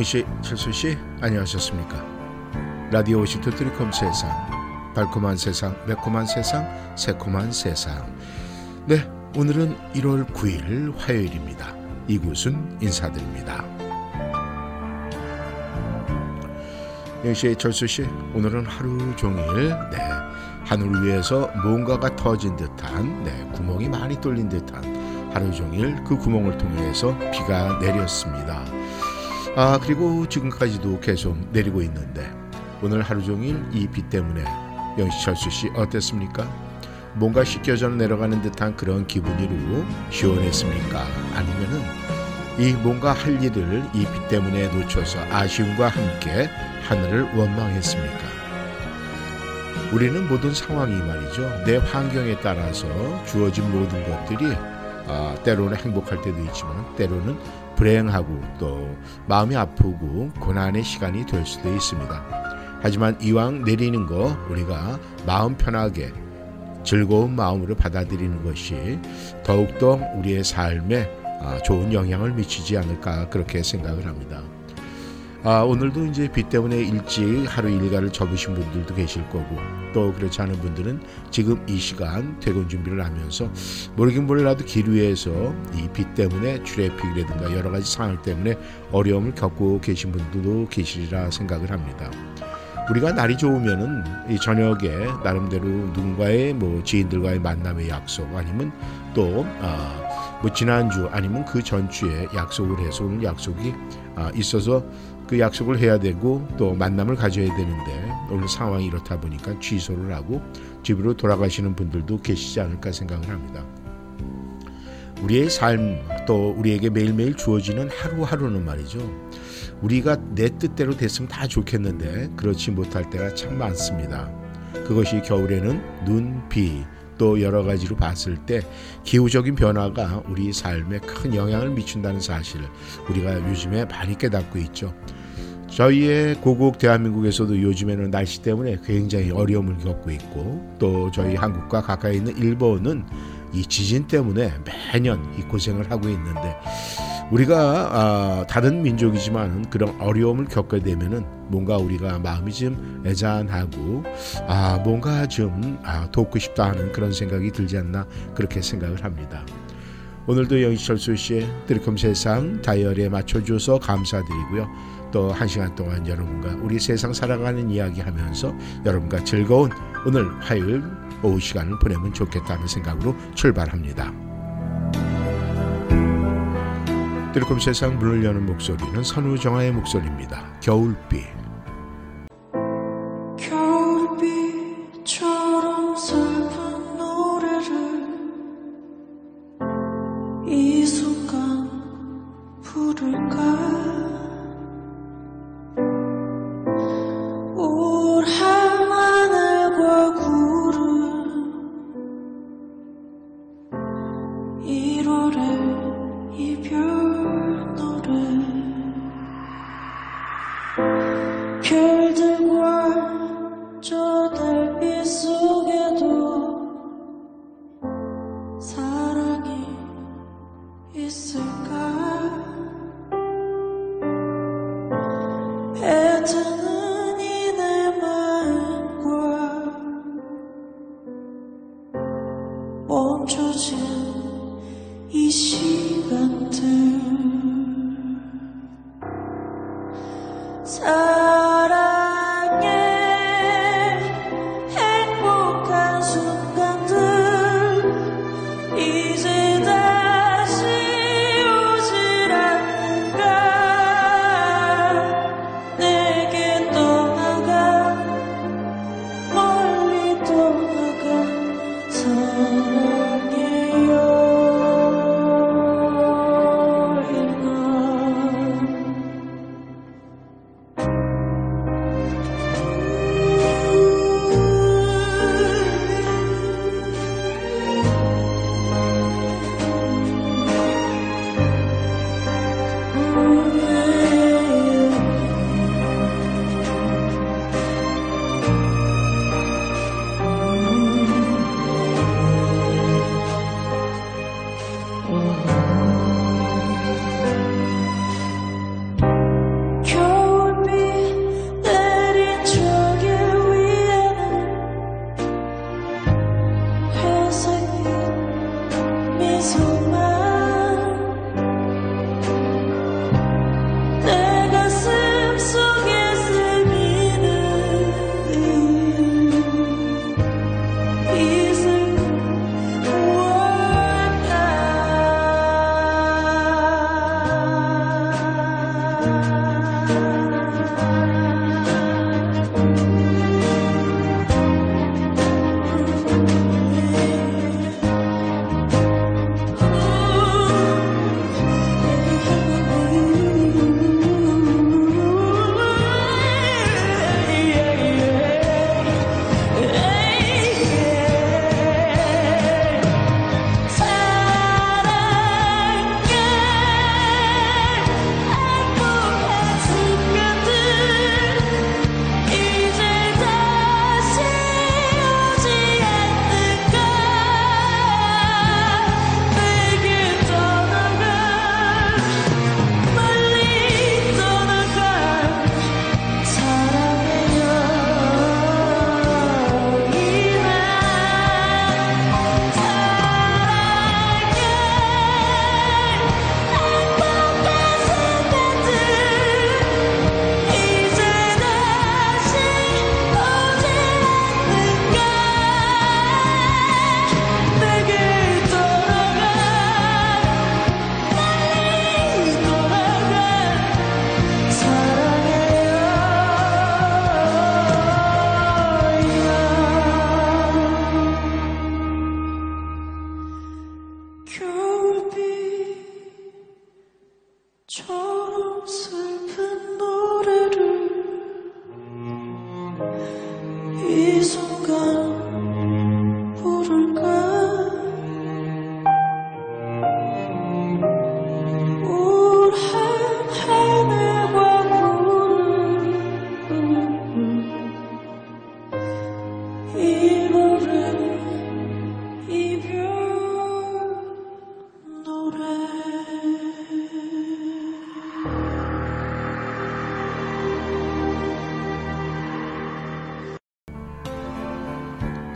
영씨, 철수 씨, 안녕하셨습니까? 라디오 오시트 트리콤 세상, 달콤한 세상, 매콤한 세상, 새콤한 세상. 네, 오늘은 1월 9일 화요일입니다. 이곳은 인사드립니다. 영씨, 철수 씨, 오늘은 하루 종일 네 하늘 위에서 뭔가가 터진 듯한 네 구멍이 많이 뚫린 듯한 하루 종일 그 구멍을 통해서 비가 내렸습니다. 아 그리고 지금까지도 계속 내리고 있는데 오늘 하루 종일 이 비 때문에 영시철수 씨 어땠습니까? 뭔가 씻겨져 내려가는 듯한 그런 기분으로 시원했습니까? 아니면은 이 뭔가 할 일을 이 비 때문에 놓쳐서 아쉬움과 함께 하늘을 원망했습니까? 우리는 모든 상황이 말이죠. 내 환경에 따라서 주어진 모든 것들이 아, 때로는 행복할 때도 있지만 때로는 불행하고 또 마음이 아프고 고난의 시간이 될 수도 있습니다. 하지만 이왕 내리는 거 우리가 마음 편하게 즐거운 마음으로 받아들이는 것이 더욱더 우리의 삶에 아, 좋은 영향을 미치지 않을까 그렇게 생각을 합니다. 아, 오늘도 이제 비 때문에 일찍 하루 일과를 접으신 분들도 계실 거고 또 그렇지 않은 분들은 지금 이 시간 퇴근 준비를 하면서 모르긴 몰라도 길 위에서 이 비 때문에 트래픽이라든가 여러 가지 상황 때문에 어려움을 겪고 계신 분들도 계시리라 생각을 합니다. 우리가 날이 좋으면은 이 저녁에 나름대로 누군가의 뭐 지인들과의 만남의 약속 아니면 또 아, 뭐 지난주 아니면 그 전주에 약속을 해서 오늘 약속이 아, 있어서 그 약속을 해야 되고 또 만남을 가져야 되는데 오늘 상황이 이렇다 보니까 취소를 하고 집으로 돌아가시는 분들도 계시지 않을까 생각을 합니다. 우리의 삶 또 우리에게 매일매일 주어지는 하루하루는 말이죠. 우리가 내 뜻대로 됐으면 다 좋겠는데 그렇지 못할 때가 참 많습니다. 그것이 겨울에는 눈, 비, 또 여러 가지로 봤을 때 기후적인 변화가 우리 삶에 큰 영향을 미친다는 사실을 우리가 요즘에 많이 깨닫고 있죠. 저희의 고국 대한민국에서도 요즘에는 날씨 때문에 굉장히 어려움을 겪고 있고 또 저희 한국과 가까이 있는 일본은 이 지진 때문에 매년 이 고생을 하고 있는데 우리가 아, 다른 민족이지만 그런 어려움을 겪게 되면은 뭔가 우리가 마음이 좀 애잔하고 아 뭔가 좀 아, 돕고 싶다 하는 그런 생각이 들지 않나 그렇게 생각을 합니다. 오늘도 영희철수 씨의 드리콤 세상 다이어리에 맞춰줘서 감사드리고요. 또 한 시간 동안 여러분과 우리 세상 살아가는 이야기 하면서 여러분과 즐거운 오늘 화요일 오후 시간을 보내면 좋겠다는 생각으로 출발합니다. 드리콤 세상 문을 여는 목소리는 선우정아의 목소리입니다. 겨울비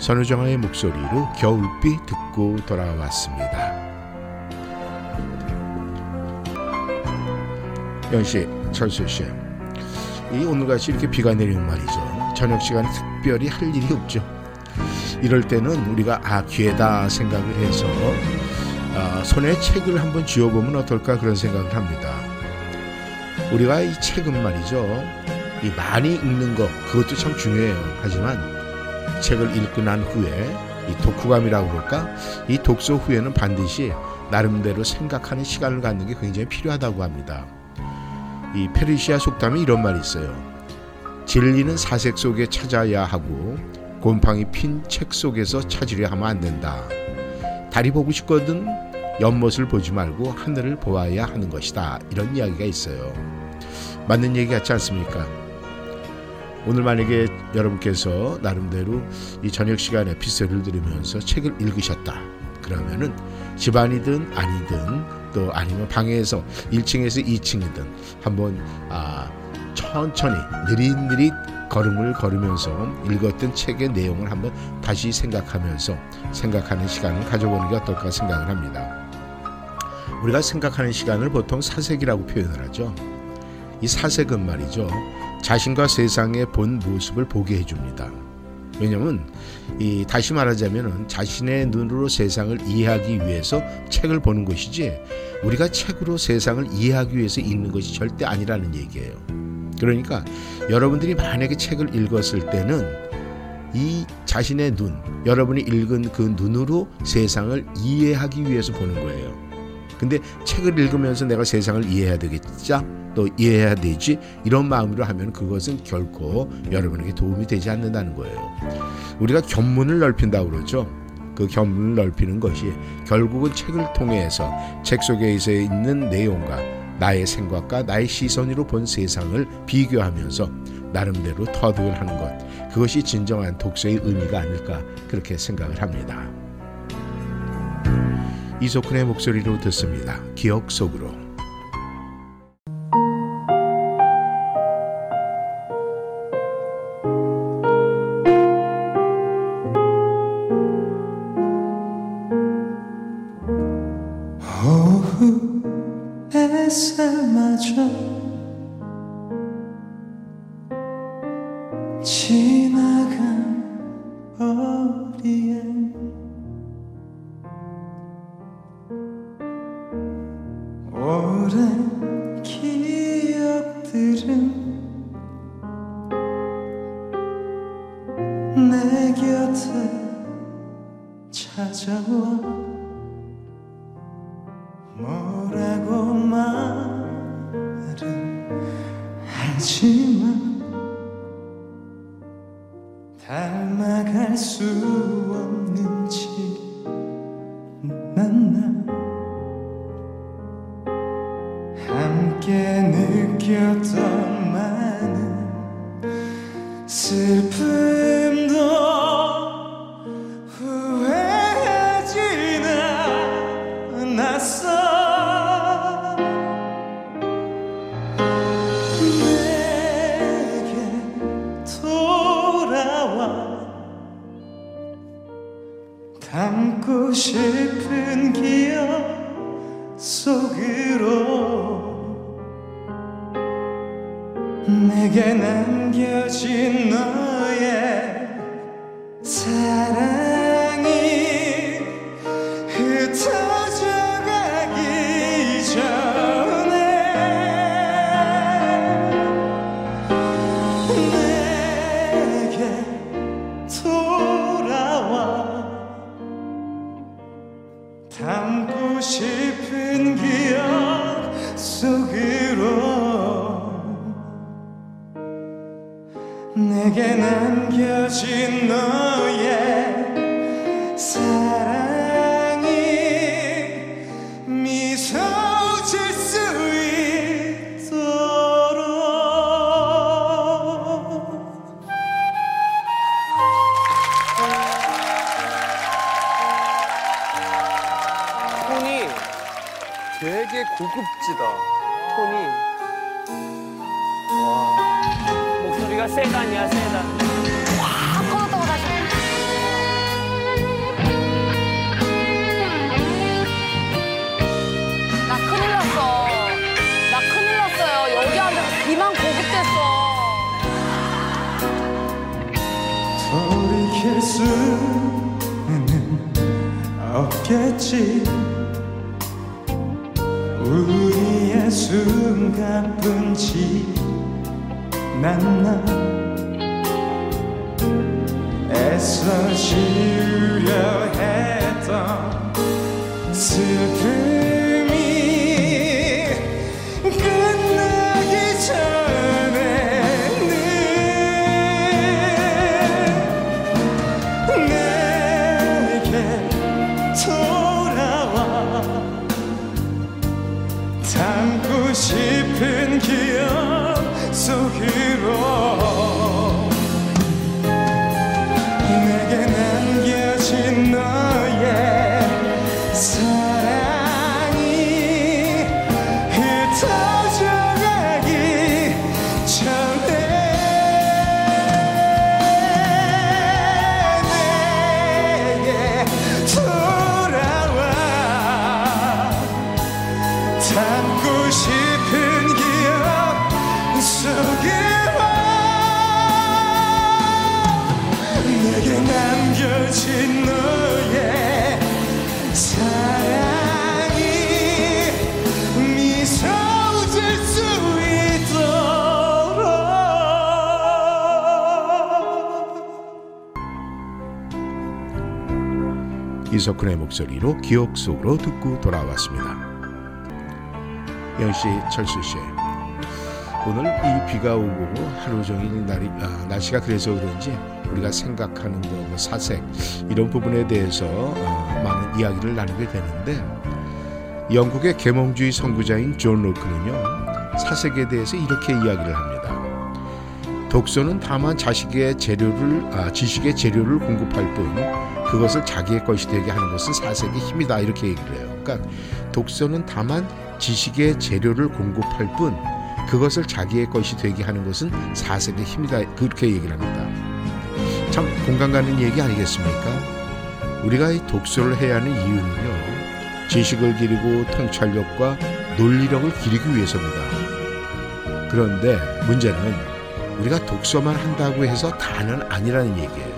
선우정아의 목소리로 겨울비 듣고 돌아왔습니다. 연씨, 철수 씨, 이 오늘같이 이렇게 비가 내리는 말이죠. 저녁 시간에 특별히 할 일이 없죠. 이럴 때는 우리가 아 기회다 생각을 해서 아, 손에 책을 한번 쥐어보면 어떨까 그런 생각을 합니다. 우리가 이 책은 말이죠. 이 많이 읽는 것 그것도 참 중요해요. 하지만 책을 읽고 난 후에 이 독후감이라고 그럴까? 이 독서 후에는 반드시 나름대로 생각하는 시간을 갖는 게 굉장히 필요하다고 합니다. 이 페르시아 속담에 이런 말이 있어요. 진리는 사색 속에 찾아야 하고 곰팡이 핀 책 속에서 찾으려 하면 안 된다. 달이 보고 싶거든 연못을 보지 말고 하늘을 보아야 하는 것이다. 이런 이야기가 있어요. 맞는 얘기 같지 않습니까? 오늘 만약에 여러분께서 나름대로 이 저녁 시간에 에피소드를 들으면서 책을 읽으셨다. 그러면은 집안이든 아니든 또 아니면 방에서 1층에서 2층이든 한번 아, 천천히 느릿느릿 걸음을 걸으면서 읽었던 책의 내용을 한번 다시 생각하면서 생각하는 시간을 가져보는 게 어떨까 생각을 합니다. 우리가 생각하는 시간을 보통 사색이라고 표현을 하죠. 이 사색은 말이죠. 자신과 세상의 본 모습을 보게 해줍니다. 왜냐하면 이 다시 말하자면은 자신의 눈으로 세상을 이해하기 위해서 책을 보는 것이지 우리가 책으로 세상을 이해하기 위해서 읽는 것이 절대 아니라는 얘기예요. 그러니까 여러분들이 만약에 책을 읽었을 때는 이 자신의 눈, 여러분이 읽은 그 눈으로 세상을 이해하기 위해서 보는 거예요. 근데 책을 읽으면서 내가 세상을 이해해야 되겠죠? 또 이해해야 되지? 이런 마음으로 하면 그것은 결코 여러분에게 도움이 되지 않는다는 거예요. 우리가 견문을 넓힌다고 그러죠. 그 견문을 넓히는 것이 결국은 책을 통해서 책 속에 있는 내용과 나의 생각과 나의 시선으로 본 세상을 비교하면서 나름대로 터득을 하는 것. 그것이 진정한 독서의 의미가 아닐까 그렇게 생각을 합니다. 이소큰의 목소리로 듣습니다. 기억 속으로. 내게 남겨진 너 이석훈의 목소리로 기억 속으로 듣고 돌아왔습니다. 영희 씨, 철수 씨, 오늘 이 비가 오고 하루 종일 날이 아, 날씨가 그래서 그런지 우리가 생각하는 거, 뭐 사색 이런 부분에 대해서 어, 많은 이야기를 나누게 되는데 영국의 계몽주의 선구자인 존 로크는요 사색에 대해서 이렇게 이야기를 합니다. 독서는 다만 자식의 재료를 아, 지식의 재료를 공급할 뿐 그것을 자기의 것이 되게 하는 것은 사색의 힘이다 이렇게 얘기를 해요. 그러니까 독서는 다만 지식의 재료를 공급할 뿐 그것을 자기의 것이 되게 하는 것은 사색의 힘이다 그렇게 얘기를 합니다. 참 공감 가는 얘기 아니겠습니까? 우리가 이 독서를 해야 하는 이유는요. 지식을 기르고 통찰력과 논리력을 기르기 위해서입니다. 그런데 문제는 우리가 독서만 한다고 해서 다는 아니라는 얘기예요.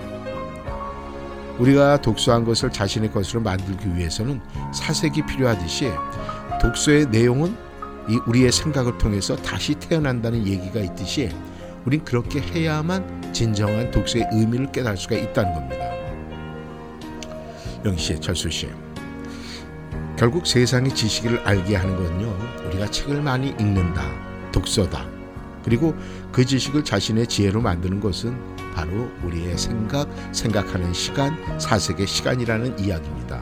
우리가 독서한 것을 자신의 것으로 만들기 위해서는 사색이 필요하듯이 독서의 내용은 이 우리의 생각을 통해서 다시 태어난다는 얘기가 있듯이 우린 그렇게 해야만 진정한 독서의 의미를 깨달을 수가 있다는 겁니다. 영희 씨, 철수 씨. 결국 세상의 지식을 알게 하는 건요. 우리가 책을 많이 읽는다. 독서다. 그리고 그 지식을 자신의 지혜로 만드는 것은 바로 우리의 생각, 생각하는 시간, 사색의 시간이라는 이야기입니다.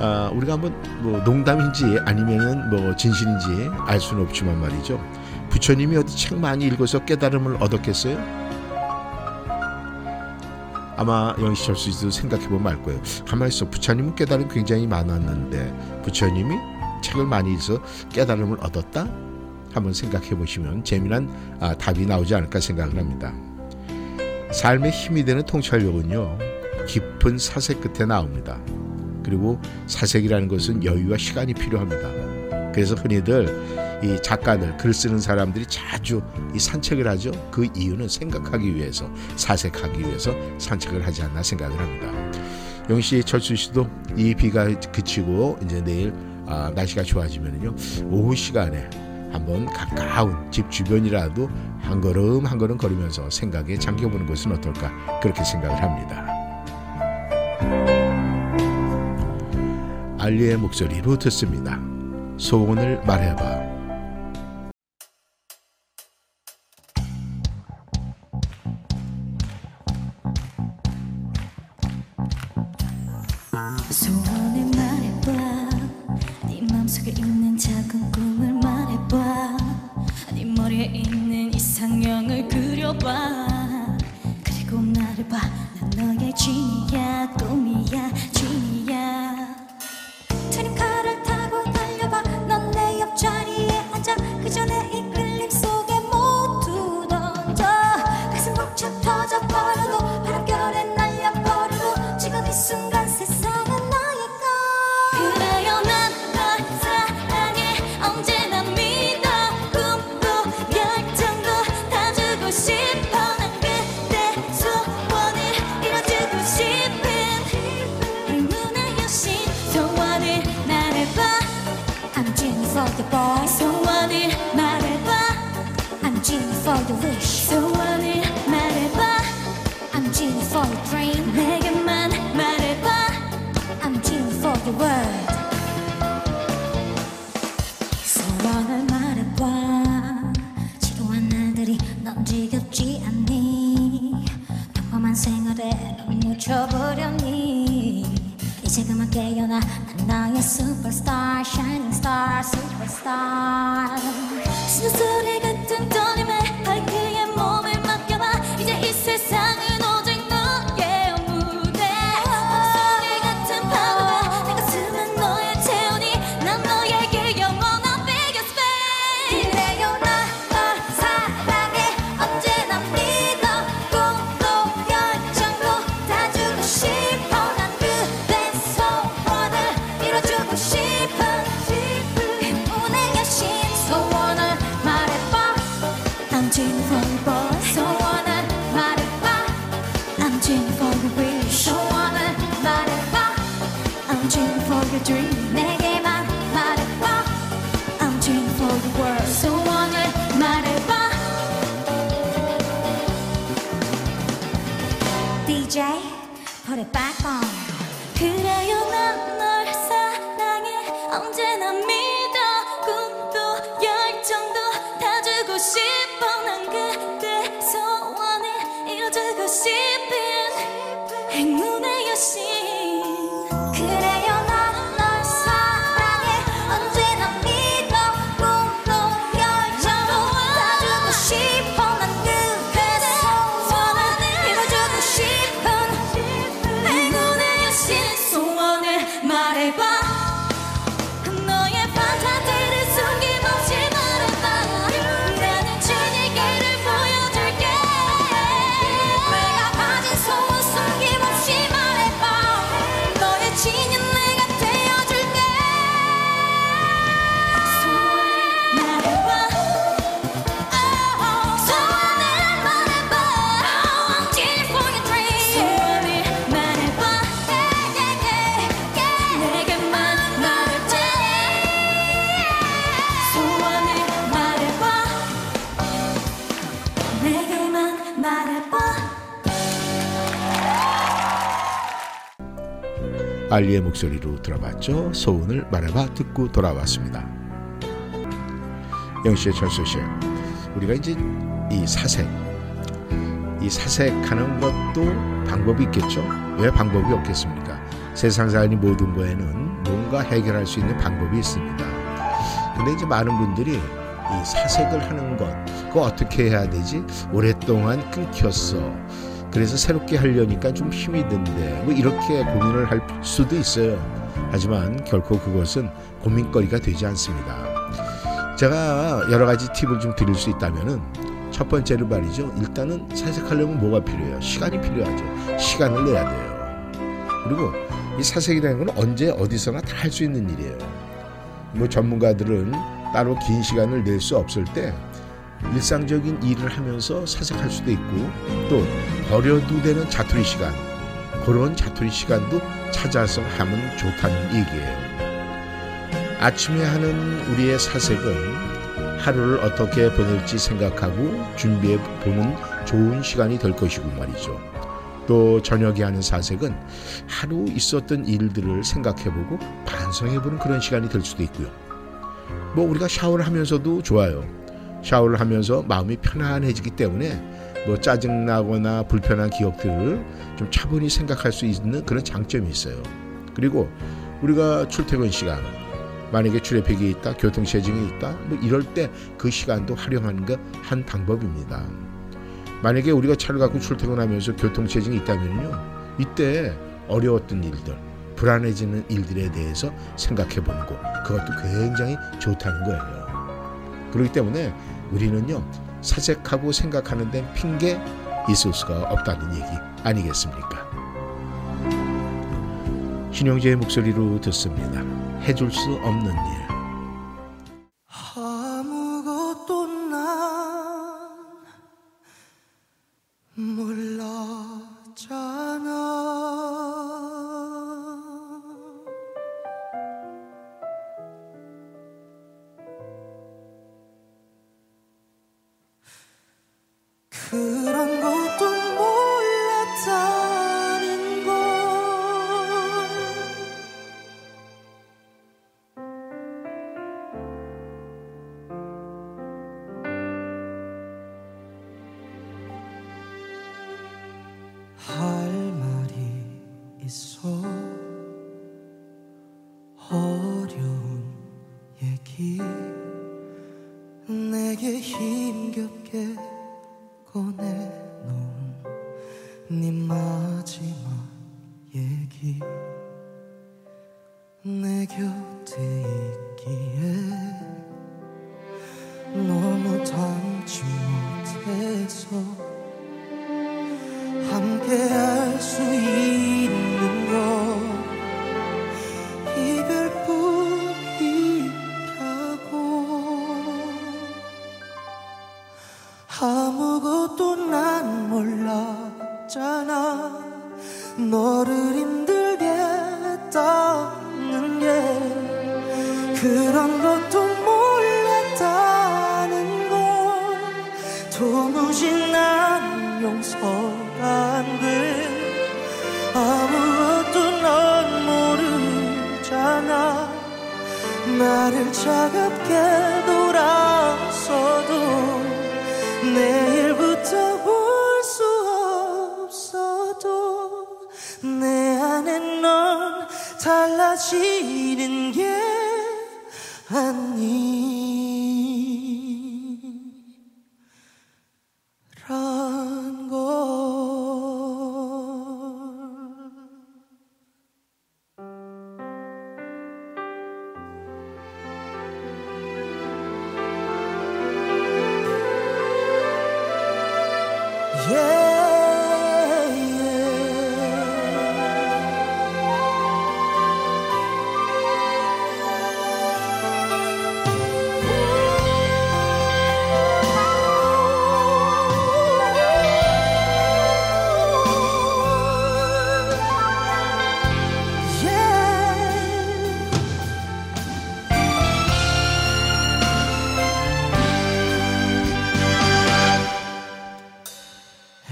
아, 우리가 한번 뭐 농담인지 아니면은 뭐 진실인지 알 수는 없지만 말이죠. 부처님이 어디 책 많이 읽어서 깨달음을 얻었겠어요? 아마 영시철 수도 생각해 보면 알 거예요. 가만히 있어. 부처님은 깨달음 굉장히 많았는데 부처님이 책을 많이 읽어서 깨달음을 얻었다? 한번 생각해 보시면 재미난 아, 답이 나오지 않을까 생각을 합니다. 삶의 힘이 되는 통찰력은요 깊은 사색 끝에 나옵니다. 그리고 사색이라는 것은 여유와 시간이 필요합니다. 그래서 흔히들 이 작가들 글 쓰는 사람들이 자주 이 산책을 하죠. 그 이유는 생각하기 위해서 사색하기 위해서 산책을 하지 않나 생각을 합니다. 영시 철수 씨도 이 비가 그치고 이제 내일 아, 날씨가 좋아지면요 오후 시간에 한번 가까운 집 주변이라도 한 걸음 한 걸음 걸으면서 생각에 잠겨보는 것은 어떨까 그렇게 생각을 합니다. 알리의 목소리로 듣습니다. 소원을 말해봐. 신소리 알리의 목소리로 들어봤죠. 소원을 말해봐 듣고 돌아왔습니다. 영씨의 철수 씨, 우리가 이제 이 사색, 이 사색하는 것도 방법이 있겠죠. 왜 방법이 없겠습니까? 세상 살이 모든 거에는 뭔가 해결할 수 있는 방법이 있습니다. 근데 이제 많은 분들이 이 사색을 하는 것, 그거 어떻게 해야 되지? 오랫동안 끊겼어. 그래서 새롭게 하려니까 좀 힘이 든데 뭐 이렇게 고민을 할 수도 있어요. 하지만 결코 그것은 고민거리가 되지 않습니다. 제가 여러 가지 팁을 좀 드릴 수 있다면은 첫 번째로 말이죠. 일단은 사색하려면 뭐가 필요해요? 시간이 필요하죠. 시간을 내야 돼요. 그리고 이 사색이라는 건 언제 어디서나 다 할 수 있는 일이에요. 뭐 전문가들은 따로 긴 시간을 낼 수 없을 때 일상적인 일을 하면서 사색할 수도 있고 또 버려도 되는 자투리 시간 그런 자투리 시간도 찾아서 하면 좋다는 얘기예요. 아침에 하는 우리의 사색은 하루를 어떻게 보낼지 생각하고 준비해 보는 좋은 시간이 될 것이고 말이죠. 또 저녁에 하는 사색은 하루 있었던 일들을 생각해보고 반성해보는 그런 시간이 될 수도 있고요. 뭐 우리가 샤워를 하면서도 좋아요. 샤워를 하면서 마음이 편안해지기 때문에 뭐 짜증나거나 불편한 기억들을 좀 차분히 생각할 수 있는 그런 장점이 있어요. 그리고 우리가 출퇴근 시간 만약에 출애픽이 있다, 교통체증이 있다, 뭐 이럴 때 그 시간도 활용하는 게 한 방법입니다. 만약에 우리가 차를 갖고 출퇴근하면서 교통체증이 있다면요, 이때 어려웠던 일들, 불안해지는 일들에 대해서 생각해 보는 것, 그것도 굉장히 좋다는 거예요. 그렇기 때문에 우리는요, 사색하고 생각하는 데는 핑계 있을 수가 없다는 얘기 아니겠습니까? 신영재의 목소리로 듣습니다. 해줄 수 없는 일. 함께 할 수 있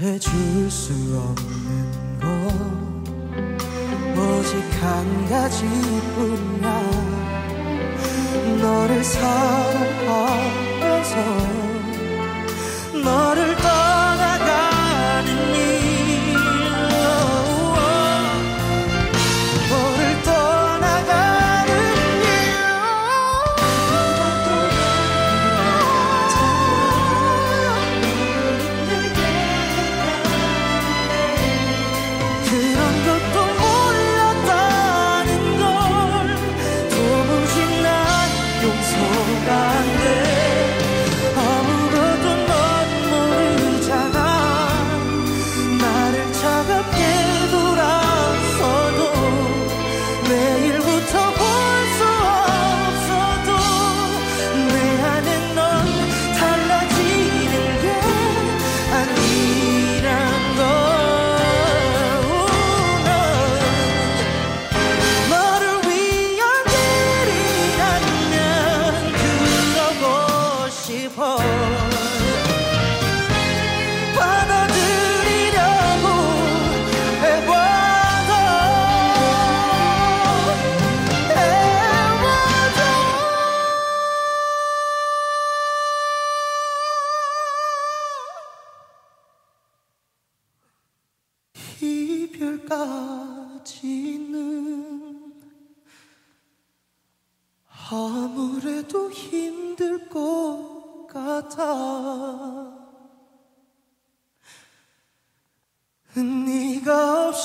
해줄 수 없는 건 오직 한 가지뿐이야. 너를 사랑하면서 너를 떠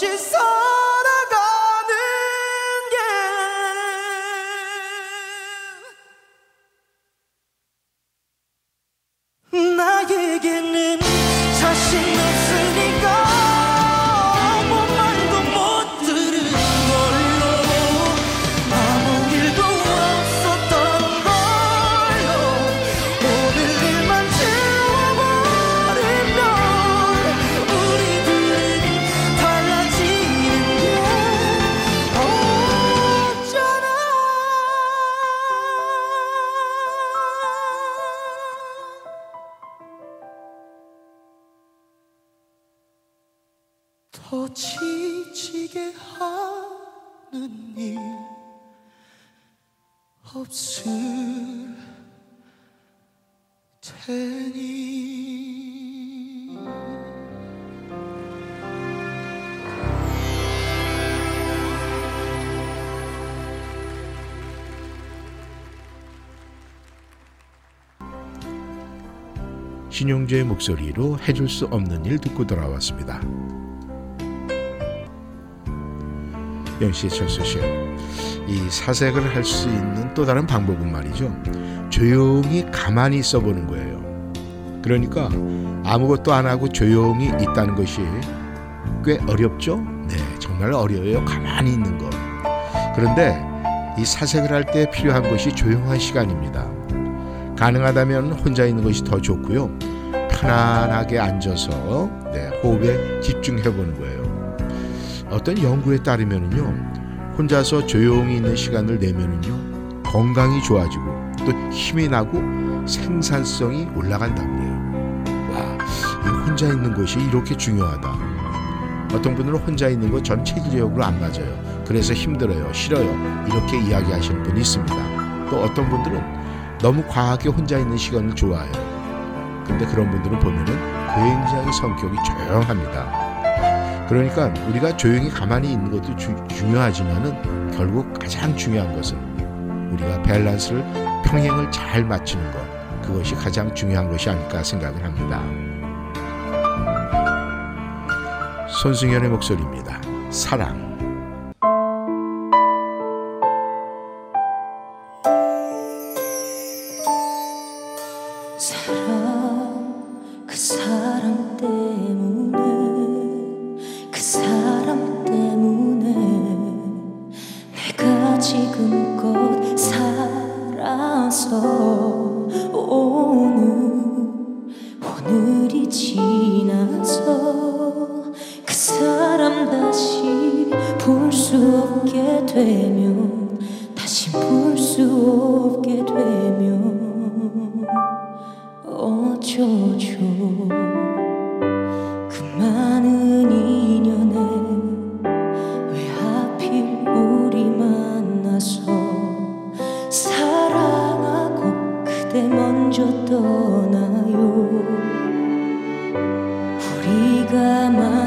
네가 신용재의 목소리로 해줄 수 없는 일 듣고 돌아왔습니다. 영씨 철수 씨, 이 사색을 할 수 있는 또 다른 방법은 말이죠. 조용히 가만히 있어 보는 거예요. 그러니까 아무것도 안 하고 조용히 있다는 것이 꽤 어렵죠? 네, 정말 어려워요. 가만히 있는 거. 그런데 이 사색을 할 때 필요한 것이 조용한 시간입니다. 가능하다면 혼자 있는 것이 더 좋고요. 편안하게 앉아서 네, 호흡에 집중해 보는 거예요. 어떤 연구에 따르면요, 혼자서 조용히 있는 시간을 내면은요, 건강이 좋아지고 또 힘이 나고 생산성이 올라간다고 해요. 와, 이 혼자 있는 것이 이렇게 중요하다. 어떤 분들은 혼자 있는 거 전 체질적으로 안 맞아요. 그래서 힘들어요, 싫어요. 이렇게 이야기하시는 분이 있습니다. 또 어떤 분들은 너무 과하게 혼자 있는 시간을 좋아해요. 근데 그런 분들은 보면은 굉장히 성격이 조용합니다. 그러니까 우리가 조용히 가만히 있는 것도 주- 중요하지만은 결국 가장 중요한 것은 우리가 밸런스를 평행을 잘 맞추는 것 그것이 가장 중요한 것이 아닐까 생각을 합니다. 손승연의 목소리입니다. 사랑. lama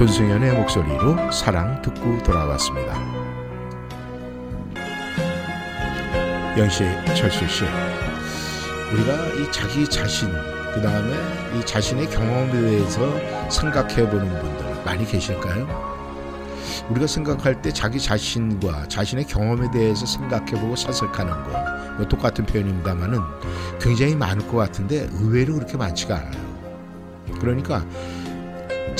손승현의 목소리로 사랑 듣고 돌아왔습니다. 영씨, 철수 씨, 우리가 이 자기 자신, 그 다음에 이 자신의 경험에 대해서 생각해보는 분들 많이 계실까요? 우리가 생각할 때 자기 자신과 자신의 경험에 대해서 생각해보고 사색하는 거, 뭐 똑같은 표현입니다만은 굉장히 많을 것 같은데 의외로 그렇게 많지가 않아요. 그러니까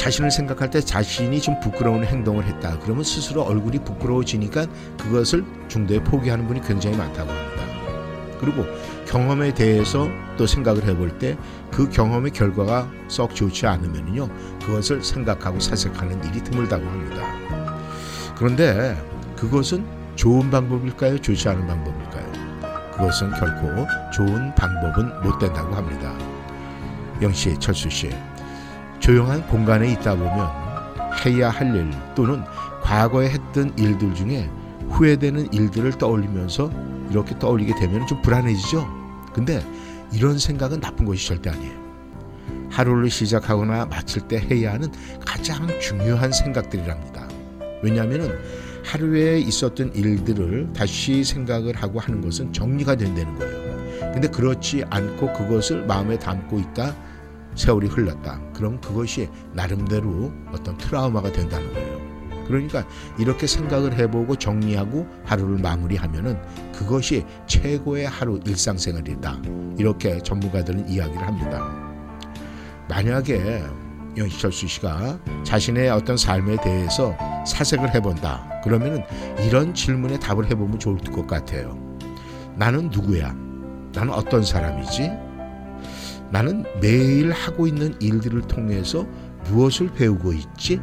자신을 생각할 때 자신이 좀 부끄러운 행동을 했다. 그러면 스스로 얼굴이 부끄러워지니까 그것을 중도에 포기하는 분이 굉장히 많다고 합니다. 그리고 경험에 대해서 또 생각을 해볼 때 그 경험의 결과가 썩 좋지 않으면요 그것을 생각하고 사색하는 일이 드물다고 합니다. 그런데 그것은 좋은 방법일까요? 좋지 않은 방법일까요? 그것은 결코 좋은 방법은 못 된다고 합니다. 영씨, 철수 씨, 조용한 공간에 있다 보면 해야 할 일 또는 과거에 했던 일들 중에 후회되는 일들을 떠올리면서 이렇게 떠올리게 되면 좀 불안해지죠. 근데 이런 생각은 나쁜 것이 절대 아니에요. 하루를 시작하거나 마칠 때 해야 하는 가장 중요한 생각들이랍니다. 왜냐하면 하루에 있었던 일들을 다시 생각을 하고 하는 것은 정리가 된다는 거예요. 근데 그렇지 않고 그것을 마음에 담고 있다 세월이 흘렀다. 그럼 그것이 나름대로 어떤 트라우마가 된다는 거예요. 그러니까 이렇게 생각을 해보고 정리하고 하루를 마무리하면은 그것이 최고의 하루 일상생활이다. 이렇게 전문가들은 이야기를 합니다. 만약에 영희철수 씨가 자신의 어떤 삶에 대해서 사색을 해본다. 그러면은 이런 질문에 답을 해보면 좋을 것 같아요. 나는 누구야? 나는 어떤 사람이지? 나는 매일 하고 있는 일들을 통해서 무엇을 배우고 있지?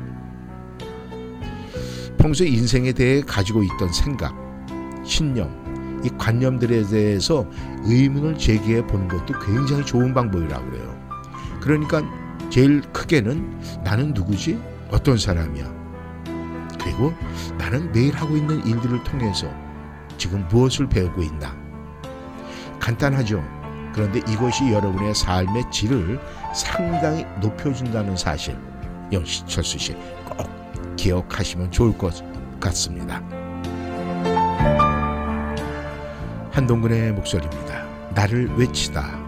평소 인생에 대해 가지고 있던 생각, 신념, 이 관념들에 대해서 의문을 제기해 보는 것도 굉장히 좋은 방법이라고 그래요. 그러니까 제일 크게는 나는 누구지? 어떤 사람이야? 그리고 나는 매일 하고 있는 일들을 통해서 지금 무엇을 배우고 있나? 간단하죠. 그런데 이것이 여러분의 삶의 질을 상당히 높여준다는 사실, 영시철수 씨 꼭 기억하시면 좋을 것 같습니다. 한동근의 목소리입니다. 나를 외치다.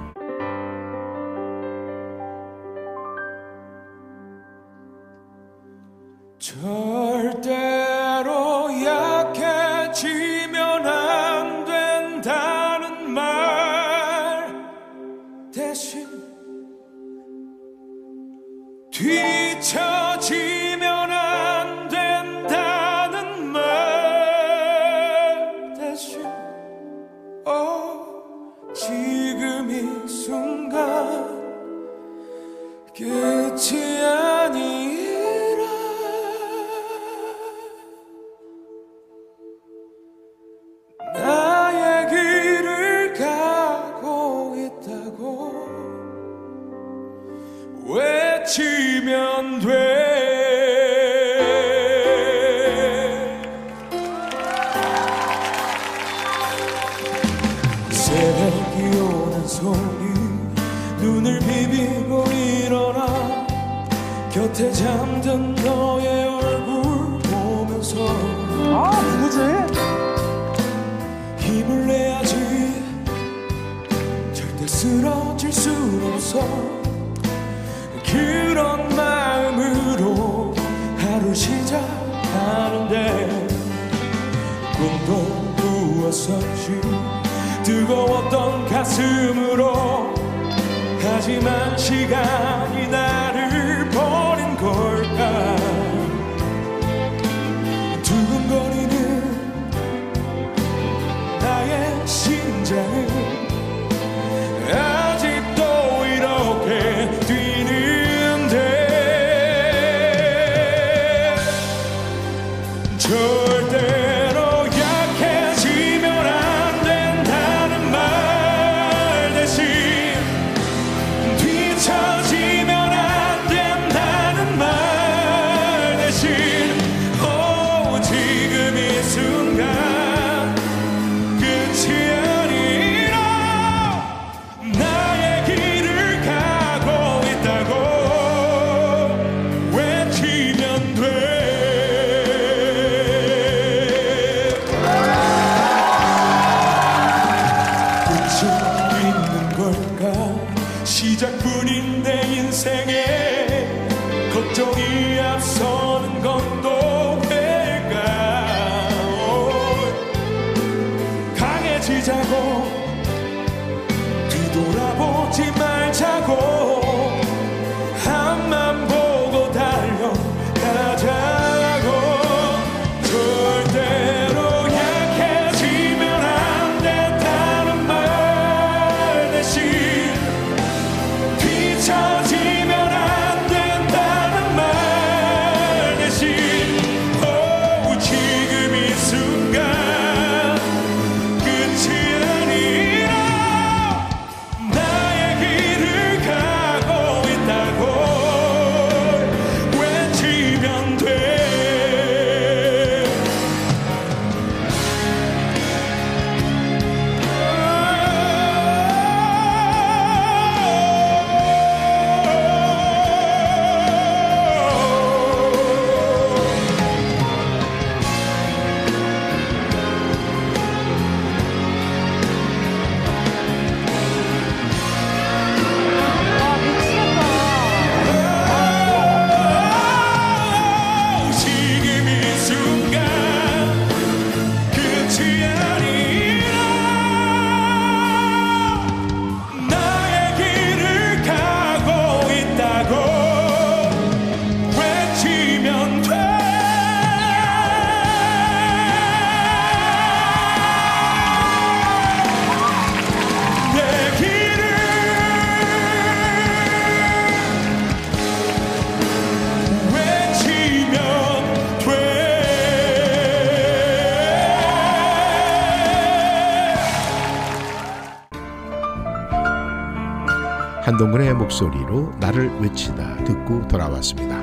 한동근의 목소리로 나를 외치다 듣고 돌아왔습니다.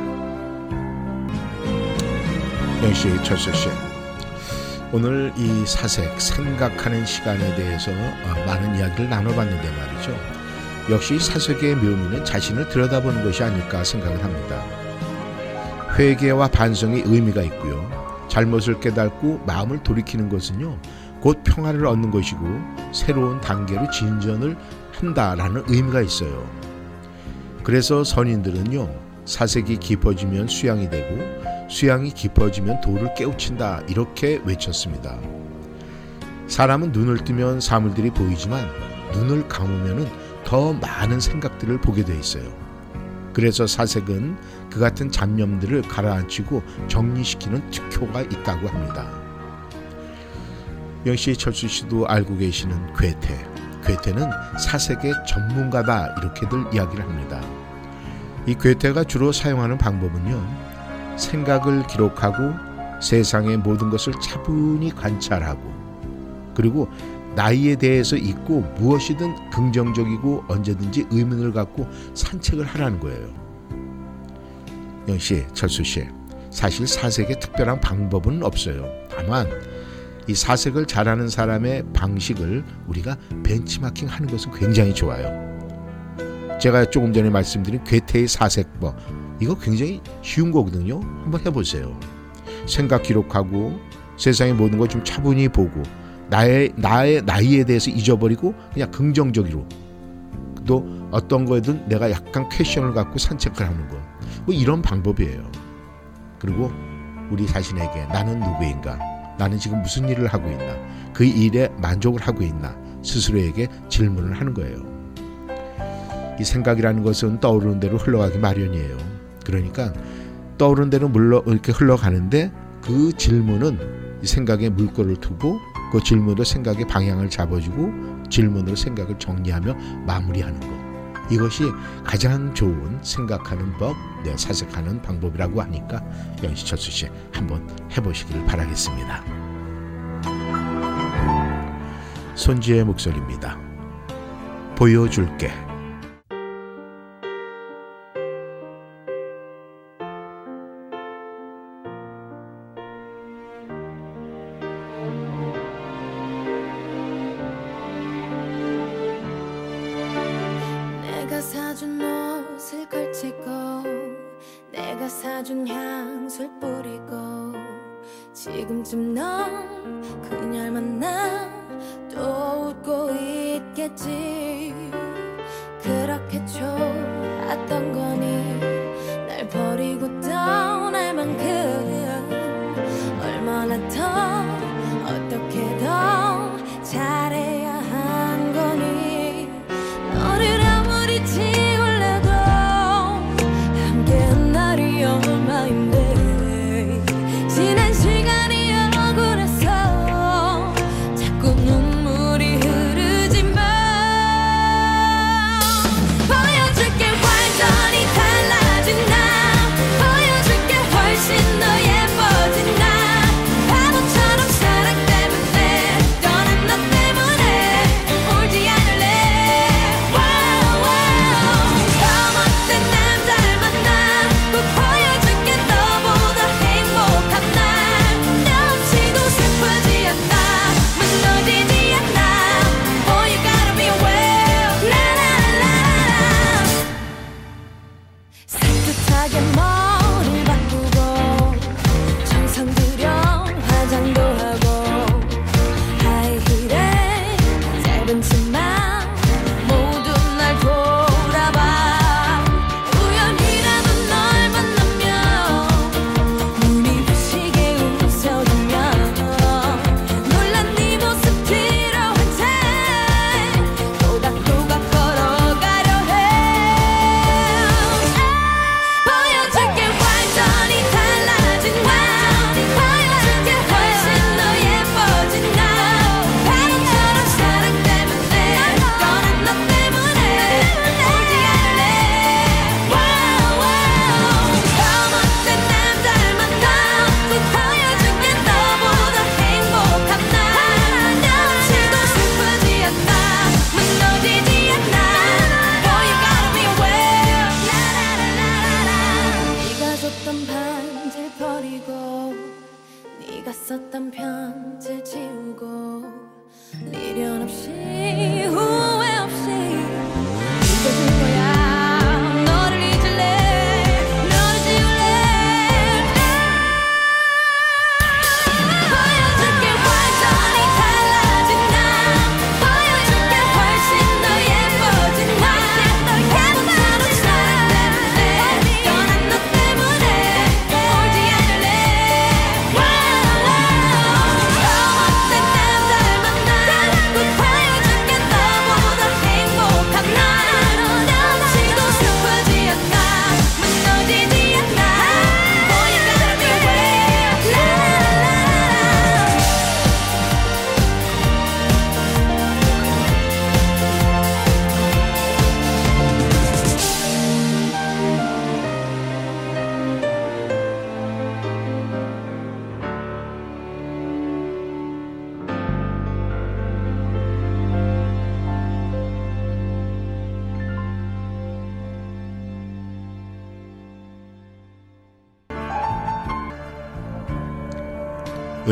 영씨, 철수 씨. 오늘 이 사색 생각하는 시간에 대해서 어, 많은 이야기를 나눠봤는데 말이죠. 역시 사색의 묘미는 자신을 들여다보는 것이 아닐까 생각을 합니다. 회개와 반성의 의미가 있고요. 잘못을 깨닫고 마음을 돌이키는 것은요. 곧 평화를 얻는 것이고 새로운 단계로 진전을 한다라는 의미가 있어요. 그래서 선인들은요. 사색이 깊어지면 수양이 되고 수양이 깊어지면 돌을 깨우친다 이렇게 외쳤습니다. 사람은 눈을 뜨면 사물들이 보이지만 눈을 감으면 더 많은 생각들을 보게 돼 있어요. 그래서 사색은 그 같은 잡념들을 가라앉히고 정리시키는 특효가 있다고 합니다. 영시 철수 씨도 알고 계시는 괴테. 괴테는 사색의 전문가다 이렇게들 이야기를 합니다. 이 괴테가 주로 사용하는 방법은요. 생각을 기록하고 세상의 모든 것을 차분히 관찰하고 그리고 나이에 대해서 잊고 무엇이든 긍정적이고 언제든지 의문을 갖고 산책을 하라는 거예요. 영 씨, 철수 씨, 사실 사색에 특별한 방법은 없어요. 다만 이 사색을 잘하는 사람의 방식을 우리가 벤치마킹 하는 것은 굉장히 좋아요. 제가 조금 전에 말씀드린 괴테의 사색법 이거 굉장히 쉬운 거거든요. 한번 해보세요. 생각 기록하고 세상의 모든 걸 좀 차분히 보고 나의 나의 나이에 대해서 잊어버리고 그냥 긍정적으로 또 어떤 거에든 내가 약간 퀘션을 갖고 산책을 하는 거. 뭐 이런 방법이에요. 그리고 우리 자신에게 나는 누구인가? 나는 지금 무슨 일을 하고 있나? 그 일에 만족을 하고 있나? 스스로에게 질문을 하는 거예요. 이 생각이라는 것은 떠오르는 대로 흘러가기 마련이에요. 그러니까 떠오르는 대로 물러 이렇게 흘러가는데 그 질문은 이 생각에 물꼬를 두고 그 질문으로 생각의 방향을 잡아주고 질문으로 생각을 정리하며 마무리하는 것. 이것이 가장 좋은 생각하는 법, 네, 사색하는 방법이라고 하니까 영시철수 씨 한번 해보시기를 바라겠습니다. 손지의 목소리입니다. 보여줄게.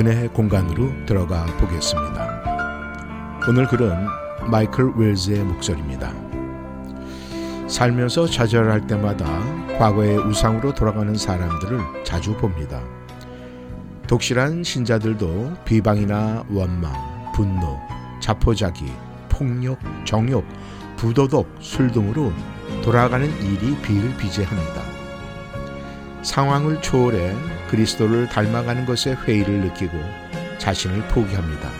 은혜의 공간으로 들어가 보겠습니다. 오늘 글은 마이클 웰즈의 목소리입니다. 살면서 좌절할 때마다 과거의 우상으로 돌아가는 사람들을 자주 봅니다. 독실한 신자들도 비방이나 원망, 분노, 자포자기, 폭력, 정욕, 부도덕, 술 등으로 돌아가는 일이 비일비재합니다. 상황을 초월해 그리스도를 닮아가는 것에 회의를 느끼고 자신을 포기합니다.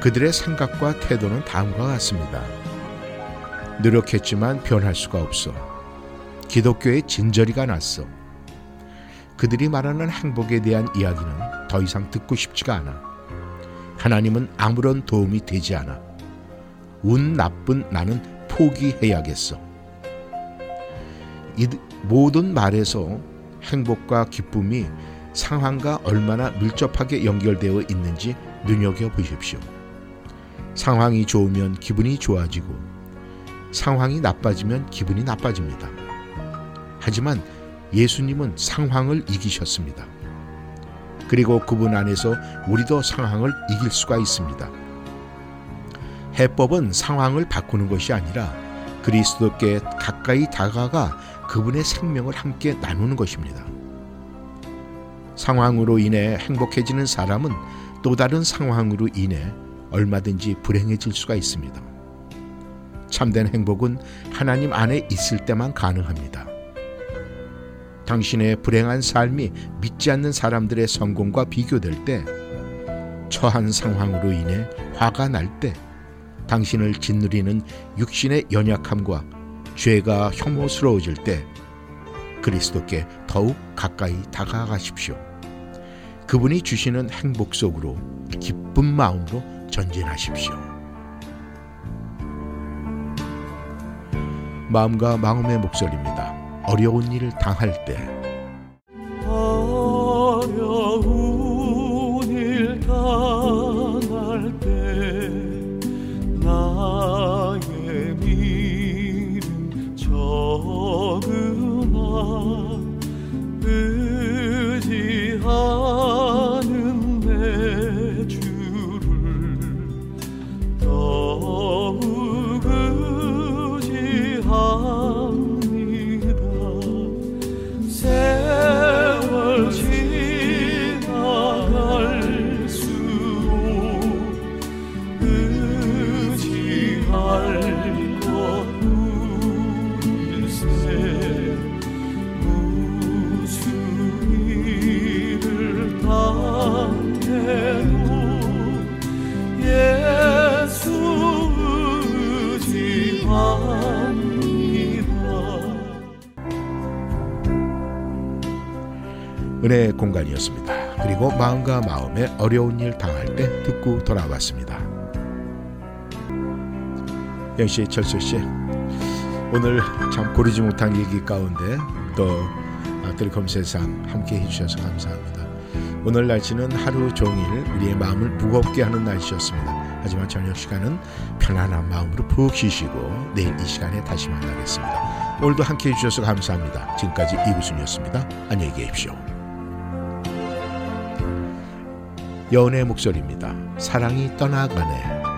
그들의 생각과 태도는 다음과 같습니다. 노력했지만 변할 수가 없어. 기독교의 진저리가 났어. 그들이 말하는 행복에 대한 이야기는 더 이상 듣고 싶지가 않아. 하나님은 아무런 도움이 되지 않아. 운 나쁜 나는 포기해야겠어. 이 모든 말에서 행복과 기쁨이 상황과 얼마나 밀접하게 연결되어 있는지 눈여겨 보십시오. 상황이 좋으면 기분이 좋아지고 상황이 나빠지면 기분이 나빠집니다. 하지만 예수님은 상황을 이기셨습니다. 그리고 그분 안에서 우리도 상황을 이길 수가 있습니다. 해법은 상황을 바꾸는 것이 아니라 그리스도께 가까이 다가가 그분의 생명을 함께 나누는 것입니다. 상황으로 인해 행복해지는 사람은 또 다른 상황으로 인해 얼마든지 불행해질 수가 있습니다. 참된 행복은 하나님 안에 있을 때만 가능합니다. 당신의 불행한 삶이 믿지 않는 사람들의 성공과 비교될 때, 처한 상황으로 인해 화가 날 때, 당신을 짓누리는 육신의 연약함과 죄가 혐오스러워질 때 그리스도께 더욱 가까이 다가가십시오. 그분이 주시는 행복 속으로 기쁜 마음으로 전진하십시오. 마음과 마음의 목소리입니다. 어려운 일을 당할 때 어려운 일 당할 때 듣고 돌아왔습니다. 영씨, 철수 씨, 오늘 참 고르지 못한 얘기 가운데 또 아들컴 세상 함께 해주셔서 감사합니다. 오늘 날씨는 하루 종일 우리의 마음을 무겁게 하는 날씨였습니다. 하지만 저녁 시간은 편안한 마음으로 푹 쉬시고 내일 이 시간에 다시 만나겠습니다. 오늘도 함께 해주셔서 감사합니다. 지금까지 이구순이었습니다. 안녕히 계십시오. 연애 목소리입니다. 사랑이 떠나가네.